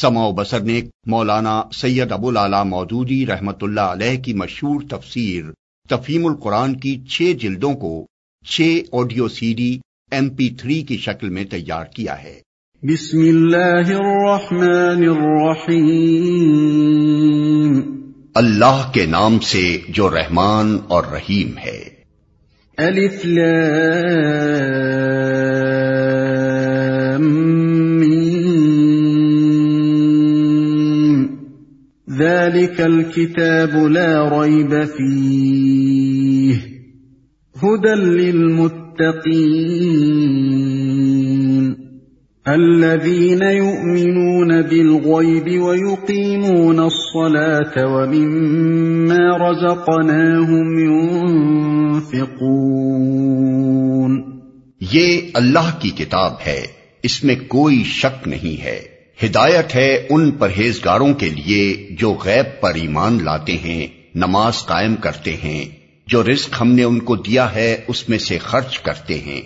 سما و بسر نے مولانا سید ابو لالا مودودی رحمت اللہ علیہ کی مشہور تفسیر تفہیم القرآن کی چھ جلدوں کو چھ audio C D M P three کی شکل میں تیار کیا ہے۔ بسم اللہ الرحمن الرحیم۔ اللہ کے نام سے جو رحمان اور رحیم ہے۔ الف لام۔ ذلك الكتاب لا ريب فيه هدى للمتقين الذين يؤمنون بالغيب ويقيمون الصلاة ومما رزقناهم ينفقون یہ اللہ کی کتاب ہے، اس میں کوئی شک نہیں ہے۔ ہدایت ہے ان پرہیزگاروں کے لیے جو غیب پر ایمان لاتے ہیں، نماز قائم کرتے ہیں۔ جو رزق ہم نے ان کو دیا ہے، اس میں سے خرچ کرتے ہیں۔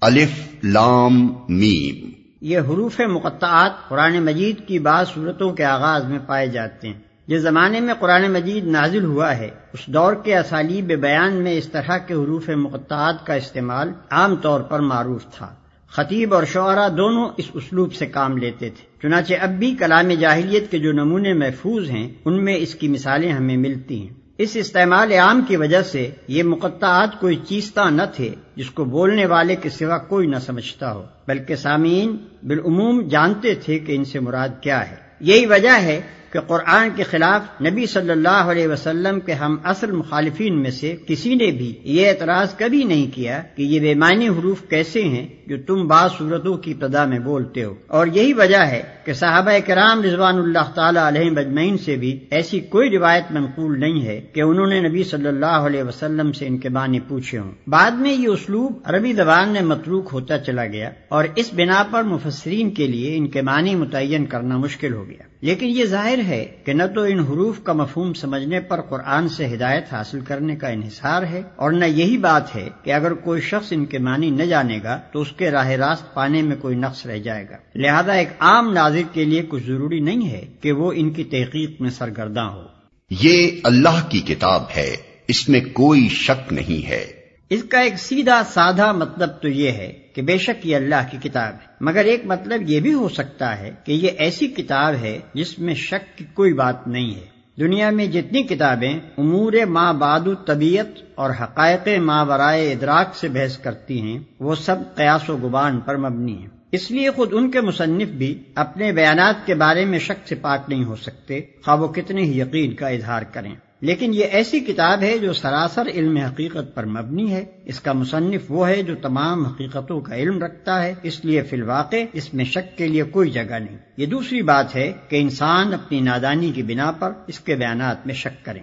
الف لام میم۔ یہ حروف مقطعات قرآن مجید کی بعض صورتوں کے آغاز میں پائے جاتے ہیں۔ جس زمانے میں قرآن مجید نازل ہوا ہے، اس دور کے اسالیب بیان میں اس طرح کے حروف مقطعات کا استعمال عام طور پر معروف تھا۔ خطیب اور شعرا دونوں اس اسلوب سے کام لیتے تھے۔ چنانچہ اب بھی کلام جاہلیت کے جو نمونے محفوظ ہیں، ان میں اس کی مثالیں ہمیں ملتی ہیں۔ اس استعمال عام کی وجہ سے یہ مقطعات کوئی چیزتا نہ تھے، جس کو بولنے والے کے سوا کوئی نہ سمجھتا ہو۔ بلکہ سامعین بالعموم جانتے تھے کہ ان سے مراد کیا ہے۔ یہی وجہ ہے کہ قرآن کے خلاف نبی صلی اللہ علیہ وسلم کے ہم اصل مخالفین میں سے کسی نے بھی یہ اعتراض کبھی نہیں کیا کہ یہ بے معنی حروف کیسے ہیں جو تم بعض صورتوں کی ابتدا میں بولتے ہو۔ اور یہی وجہ ہے کہ صحابہ کرام رضوان اللہ تعالی علیہ مجمعین سے بھی ایسی کوئی روایت منقول نہیں ہے کہ انہوں نے نبی صلی اللہ علیہ وسلم سے ان کے معنی پوچھے ہوں۔ بعد میں یہ اسلوب عربی زبان میں متروک ہوتا چلا گیا اور اس بنا پر مفسرین کے لیے ان کے معنی متعین کرنا مشکل ہو گیا۔ لیکن یہ ظاہر ہے کہ نہ تو ان حروف کا مفہوم سمجھنے پر قرآن سے ہدایت حاصل کرنے کا انحصار ہے اور نہ یہی بات ہے کہ اگر کوئی شخص ان کے معنی نہ جانے گا تو اس کے راہ راست پانے میں کوئی نقص رہ جائے گا۔ لہذا ایک عام ناظر کے لیے کچھ ضروری نہیں ہے کہ وہ ان کی تحقیق میں سرگرداں ہو۔ یہ اللہ کی کتاب ہے، اس میں کوئی شک نہیں ہے۔ اس کا ایک سیدھا سادہ مطلب تو یہ ہے کہ بے شک یہ اللہ کی کتاب ہے۔ مگر ایک مطلب یہ بھی ہو سکتا ہے کہ یہ ایسی کتاب ہے جس میں شک کی کوئی بات نہیں ہے۔ دنیا میں جتنی کتابیں امور ماں باد طبیعت اور حقائق ماں برائے ادراک سے بحث کرتی ہیں، وہ سب قیاس و گبان پر مبنی ہیں۔ اس لیے خود ان کے مصنف بھی اپنے بیانات کے بارے میں شک سے پاک نہیں ہو سکتے۔ خواب و کتنے ہی یقین کا اظہار کریں۔ لیکن یہ ایسی کتاب ہے جو سراسر علم حقیقت پر مبنی ہے۔ اس کا مصنف وہ ہے جو تمام حقیقتوں کا علم رکھتا ہے۔ اس لیے فی الواقع اس میں شک کے لیے کوئی جگہ نہیں۔ یہ دوسری بات ہے کہ انسان اپنی نادانی کی بنا پر اس کے بیانات میں شک کریں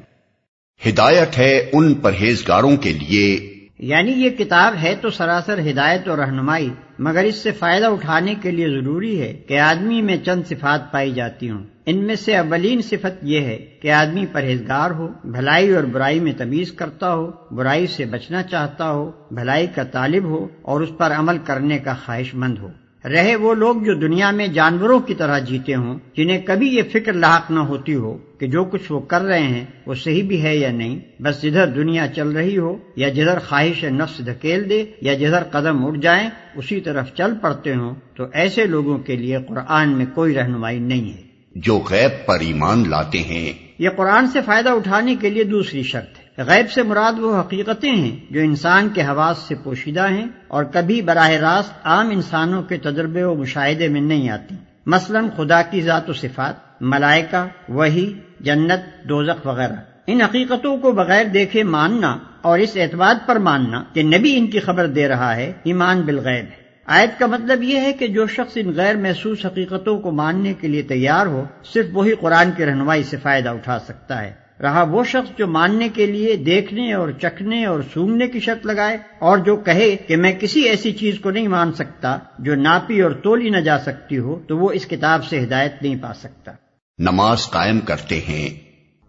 ہدایت ہے ان پرہیزگاروں کے لیے یعنی یہ کتاب ہے تو سراسر ہدایت اور رہنمائی، مگر اس سے فائدہ اٹھانے کے لیے ضروری ہے کہ آدمی میں چند صفات پائی جاتی ہوں۔ ان میں سے اولین صفت یہ ہے کہ آدمی پرہیزگار ہو، بھلائی اور برائی میں تمیز کرتا ہو، برائی سے بچنا چاہتا ہو، بھلائی کا طالب ہو اور اس پر عمل کرنے کا خواہش مند ہو۔ رہے وہ لوگ جو دنیا میں جانوروں کی طرح جیتے ہوں جنہیں کبھی یہ فکر لاحق نہ ہوتی ہو کہ جو کچھ وہ کر رہے ہیں وہ صحیح بھی ہے یا نہیں۔ بس جدھر دنیا چل رہی ہو یا جدھر خواہش نفس دھکیل دے یا جدھر قدم اٹھ جائیں اسی طرف چل پڑتے ہوں تو ایسے لوگوں کے لیے قرآن میں کوئی رہنمائی نہیں ہے۔ جو غیب پر ایمان لاتے ہیں۔ یہ قرآن سے فائدہ اٹھانے کے لیے دوسری شرط غیب سے مراد وہ حقیقتیں ہیں جو انسان کے حواس سے پوشیدہ ہیں اور کبھی براہ راست عام انسانوں کے تجربے و مشاہدے میں نہیں آتی۔ مثلا خدا کی ذات و صفات، ملائکہ وہی جنت، دوزخ وغیرہ۔ ان حقیقتوں کو بغیر دیکھے ماننا اور اس اعتبار پر ماننا کہ نبی ان کی خبر دے رہا ہے، ایمان بالغیب ہے۔ آیت کا مطلب یہ ہے کہ جو شخص ان غیر محسوس حقیقتوں کو ماننے کے لیے تیار ہو، صرف وہی قرآن کی رہنمائی سے فائدہ اٹھا سکتا ہے۔ رہا وہ شخص جو ماننے کے لیے دیکھنے اور چکھنے اور سونگنے کی شرط لگائے اور جو کہے کہ میں کسی ایسی چیز کو نہیں مان سکتا جو ناپی اور تولی نہ جا سکتی ہو تو وہ اس کتاب سے ہدایت نہیں پا سکتا۔ نماز قائم کرتے ہیں۔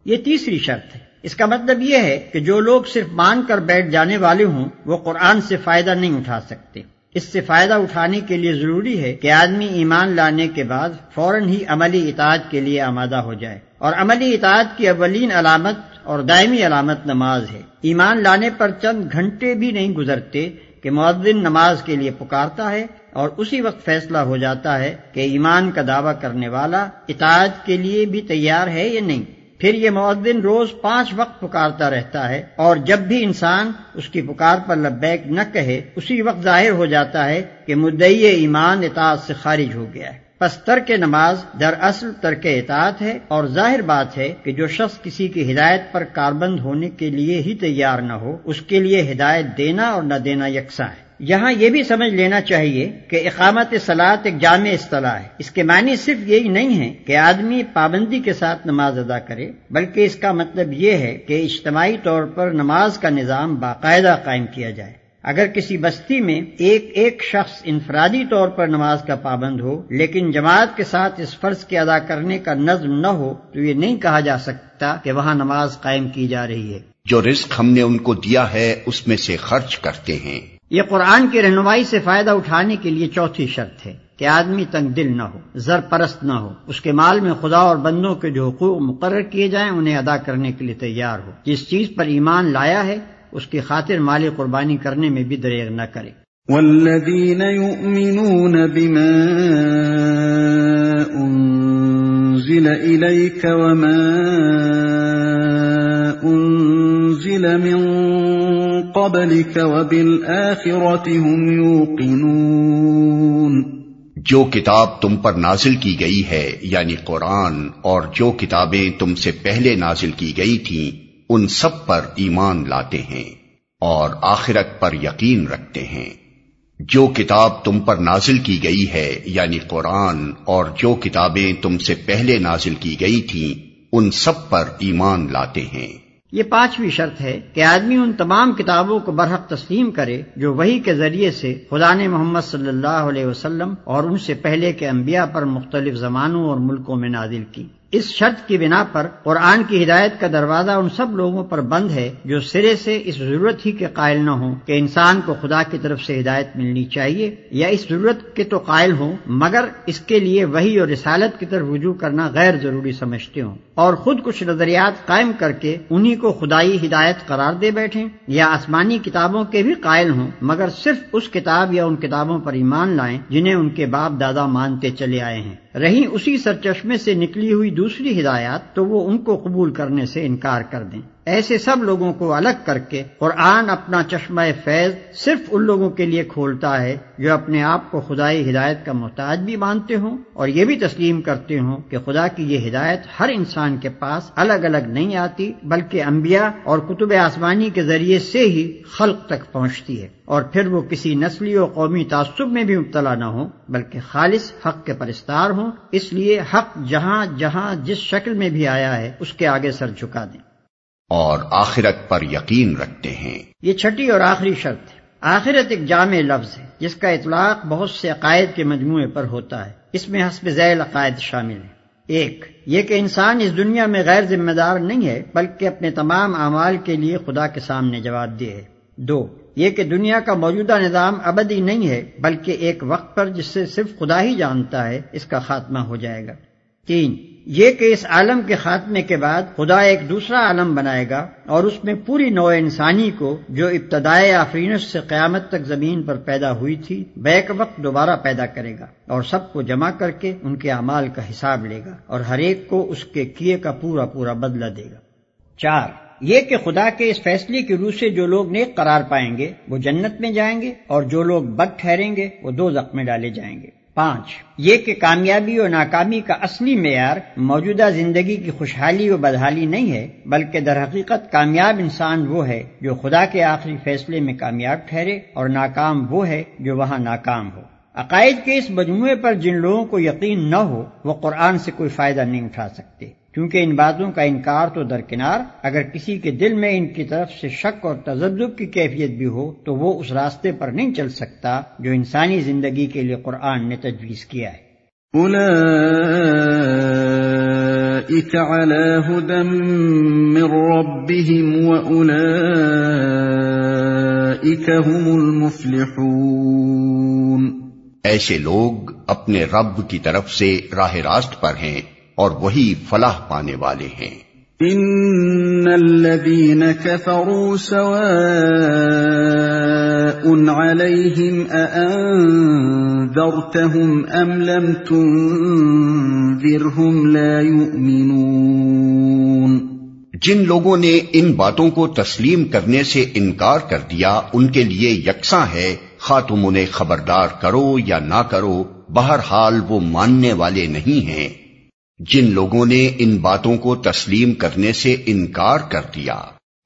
یہ تیسری شرط ہے۔ اس کا مطلب یہ ہے کہ جو لوگ صرف مان کر بیٹھ جانے والے ہوں وہ قرآن سے فائدہ نہیں اٹھا سکتے۔ اس سے فائدہ اٹھانے کے لیے ضروری ہے کہ آدمی ایمان لانے کے بعد فوراً ہی عملی اطاعت کے لیے آمادہ ہو جائے۔ اور عملی اطاعت کی اولین علامت اور دائمی علامت نماز ہے۔ ایمان لانے پر چند گھنٹے بھی نہیں گزرتے کہ معذن نماز کے لیے پکارتا ہے اور اسی وقت فیصلہ ہو جاتا ہے کہ ایمان کا دعویٰ کرنے والا اطاعت کے لیے بھی تیار ہے یا نہیں۔ پھر یہ معذن روز پانچ وقت پکارتا رہتا ہے اور جب بھی انسان اس کی پکار پر لبیک نہ کہے، اسی وقت ظاہر ہو جاتا ہے کہ مدعی ایمان اطاعت سے خارج ہو گیا ہے۔ پس ترک نماز در اصل ترک اطاعت ہے اور ظاہر بات ہے کہ جو شخص کسی کی ہدایت پر کاربند ہونے کے لیے ہی تیار نہ ہو، اس کے لیے ہدایت دینا اور نہ دینا یکساں ہے۔ یہاں یہ بھی سمجھ لینا چاہیے کہ اقامت سلاد ایک جامع اصطلاح ہے۔ اس کے معنی صرف یہی نہیں ہے کہ آدمی پابندی کے ساتھ نماز ادا کرے، بلکہ اس کا مطلب یہ ہے کہ اجتماعی طور پر نماز کا نظام باقاعدہ قائم کیا جائے۔ اگر کسی بستی میں ایک ایک شخص انفرادی طور پر نماز کا پابند ہو لیکن جماعت کے ساتھ اس فرض کے ادا کرنے کا نظم نہ ہو تو یہ نہیں کہا جا سکتا کہ وہاں نماز قائم کی جا رہی ہے۔ جو رزق ہم نے ان کو دیا ہے اس میں سے خرچ کرتے ہیں۔ یہ قرآن کی رہنمائی سے فائدہ اٹھانے کے لیے چوتھی شرط ہے کہ آدمی تنگ دل نہ ہو زر پرست نہ ہو۔ اس کے مال میں خدا اور بندوں کے جو حقوق مقرر کیے جائیں انہیں ادا کرنے کے لیے تیار ہو۔ جس چیز پر ایمان لایا ہے اس کی خاطر مالی قربانی کرنے میں بھی دریغ نہ کرے۔ والذین یؤمنون بما انزل الیک وما انزل من قبلك وبالآخرة هم يوقنون جو کتاب تم پر نازل کی گئی ہے یعنی قرآن اور جو کتابیں تم سے پہلے نازل کی گئی تھیں ان سب پر ایمان لاتے ہیں اور آخرت پر یقین رکھتے ہیں۔ جو کتاب تم پر نازل کی گئی ہے یعنی قرآن، اور جو کتابیں تم سے پہلے نازل کی گئی تھیں، ان سب پر ایمان لاتے ہیں۔ یہ پانچویں شرط ہے کہ آدمی ان تمام کتابوں کو برحق تسلیم کرے، جو وہی کے ذریعے سے خدا نے محمد صلی اللہ علیہ وسلم اور ان سے پہلے کے انبیاء پر مختلف زمانوں اور ملکوں میں نازل کی۔ اس شرط کی بنا پر قرآن کی ہدایت کا دروازہ ان سب لوگوں پر بند ہے جو سرے سے اس ضرورت ہی کے قائل نہ ہوں کہ انسان کو خدا کی طرف سے ہدایت ملنی چاہیے یا اس ضرورت کے تو قائل ہوں، مگر اس کے لیے وہی اور رسالت کی طرف رجوع کرنا غیر ضروری سمجھتے ہوں۔ اور خود کچھ نظریات قائم کر کے انہی کو خدائی ہدایت قرار دے بیٹھیں یا آسمانی کتابوں کے بھی قائل ہوں، مگر صرف اس کتاب یا ان کتابوں پر ایمان لائیں جنہیں ان کے باپ دادا مانتے چلے آئے ہیں۔ رہی اسی سرچشمے سے نکلی ہوئی دوسری ہدایات تو وہ ان کو قبول کرنے سے انکار کر دیں۔ ایسے سب لوگوں کو الگ کر کے قرآن اپنا چشمہ فیض صرف ان لوگوں کے لیے کھولتا ہے جو اپنے آپ کو خدائی ہدایت کا محتاج بھی مانتے ہوں اور یہ بھی تسلیم کرتے ہوں کہ خدا کی یہ ہدایت ہر انسان کے پاس الگ الگ نہیں آتی بلکہ انبیاء اور کتب آسمانی کے ذریعے سے ہی خلق تک پہنچتی ہے اور پھر وہ کسی نسلی و قومی تعصب میں بھی مبتلا نہ ہوں بلکہ خالص حق کے پرستار ہوں اس لیے حق جہاں جہاں جس شکل میں بھی آیا ہے اس کے آگے سر جھکا دیں۔ اور آخرت پر یقین رکھتے ہیں۔ یہ چھٹی اور آخری شرط ہے۔ آخرت ایک جامع لفظ ہے، جس کا اطلاق بہت سے عقائد کے مجموعے پر ہوتا ہے۔ اس میں حسب ذیل عقائد شامل ہیں۔ ایک، یہ کہ انسان اس دنیا میں غیر ذمہ دار نہیں ہے، بلکہ اپنے تمام اعمال کے لیے خدا کے سامنے جواب دے ہے۔ دو، یہ کہ دنیا کا موجودہ نظام ابدی نہیں ہے، بلکہ ایک وقت پر جس سے صرف خدا ہی جانتا ہے، اس کا خاتمہ ہو جائے گا۔ تین، یہ کہ اس عالم کے خاتمے کے بعد خدا ایک دوسرا عالم بنائے گا اور اس میں پوری نو انسانی کو جو ابتدائے آفرینش سے قیامت تک زمین پر پیدا ہوئی تھی، بیک وقت دوبارہ پیدا کرے گا اور سب کو جمع کر کے ان کے اعمال کا حساب لے گا اور ہر ایک کو اس کے کیے کا پورا پورا بدلہ دے گا۔ چار، یہ کہ خدا کے اس فیصلے کی روح سے جو لوگ نیک قرار پائیں گے، وہ جنت میں جائیں گے اور جو لوگ بد ٹھہریں گے، وہ دو زخمیں ڈالے جائیں گے۔ پانچ۔ یہ کہ کامیابی اور ناکامی کا اصلی معیار موجودہ زندگی کی خوشحالی و بدحالی نہیں ہے، بلکہ در حقیقت کامیاب انسان وہ ہے جو خدا کے آخری فیصلے میں کامیاب ٹھہرے اور ناکام وہ ہے جو وہاں ناکام ہو۔ عقائد کے اس مجموعے پر جن لوگوں کو یقین نہ ہو، وہ قرآن سے کوئی فائدہ نہیں اٹھا سکتے۔ کیونکہ ان باتوں کا انکار تو درکنار اگر کسی کے دل میں ان کی طرف سے شک اور تجزب کی کیفیت بھی ہو تو وہ اس راستے پر نہیں چل سکتا جو انسانی زندگی کے لیے قرآن نے تجویز کیا ہے۔ هم المفلحون۔ ایسے لوگ اپنے رب کی طرف سے راہ راست پر ہیں۔ اور وہی فلاح پانے والے ہیں۔ ان الذين كفروا سواء عليهم اانذرتهم ام لم تنذرهم لا يؤمنون۔ جن لوگوں نے ان باتوں کو تسلیم کرنے سے انکار کر دیا ان کے لیے یکساں ہے خواہ تم انہیں خبردار کرو یا نہ کرو بہرحال وہ ماننے والے نہیں ہیں۔ جن لوگوں نے ان باتوں کو تسلیم کرنے سے انکار کر دیا۔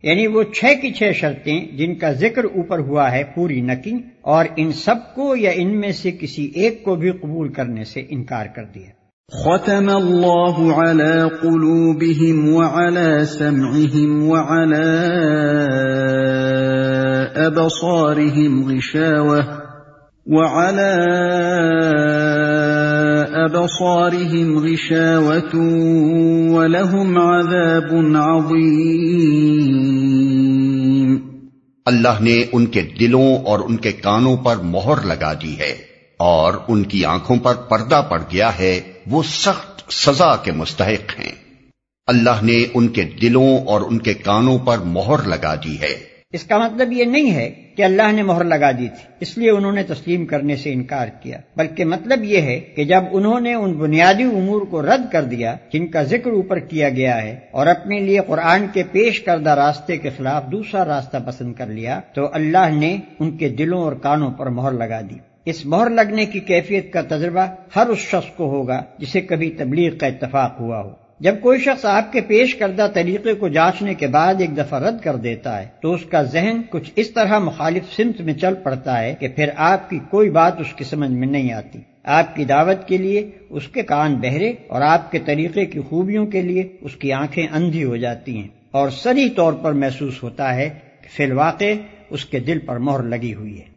یعنی وہ چھ کی چھ شرطیں جن کا ذکر اوپر ہوا ہے پوری نکی اور ان سب کو یا ان میں سے کسی ایک کو بھی قبول کرنے سے انکار کر دیا۔ ختم الله على قلوبهم وعلى سمعهم وعلى أبصارهم غشاوة وعلى أبصارهم غشاوة ولهم عذاب عظيم۔ اللہ نے ان کے دلوں اور ان کے کانوں پر مہر لگا دی ہے اور ان کی آنکھوں پر پردہ پڑ گیا ہے، وہ سخت سزا کے مستحق ہیں۔ اللہ نے ان کے دلوں اور ان کے کانوں پر مہر لگا دی ہے۔ اس کا مطلب یہ نہیں ہے کہ اللہ نے مہر لگا دی تھی، اس لیے انہوں نے تسلیم کرنے سے انکار کیا، بلکہ مطلب یہ ہے کہ جب انہوں نے ان بنیادی امور کو رد کر دیا جن کا ذکر اوپر کیا گیا ہے اور اپنے لیے قرآن کے پیش کردہ راستے کے خلاف دوسرا راستہ پسند کر لیا، تو اللہ نے ان کے دلوں اور کانوں پر مہر لگا دی۔ اس مہر لگنے کی کیفیت کا تجربہ ہر اس شخص کو ہوگا جسے کبھی تبلیغ کا اتفاق ہوا ہو۔ جب کوئی شخص آپ کے پیش کردہ طریقے کو جانچنے کے بعد ایک دفعہ رد کر دیتا ہے، تو اس کا ذہن کچھ اس طرح مخالف سمت میں چل پڑتا ہے کہ پھر آپ کی کوئی بات اس کی سمجھ میں نہیں آتی۔ آپ کی دعوت کے لیے اس کے کان بہرے اور آپ کے طریقے کی خوبیوں کے لیے اس کی آنکھیں اندھی ہو جاتی ہیں۔ اور سری طور پر محسوس ہوتا ہے کہ فی الواقع اس کے دل پر مہر لگی ہوئی ہے۔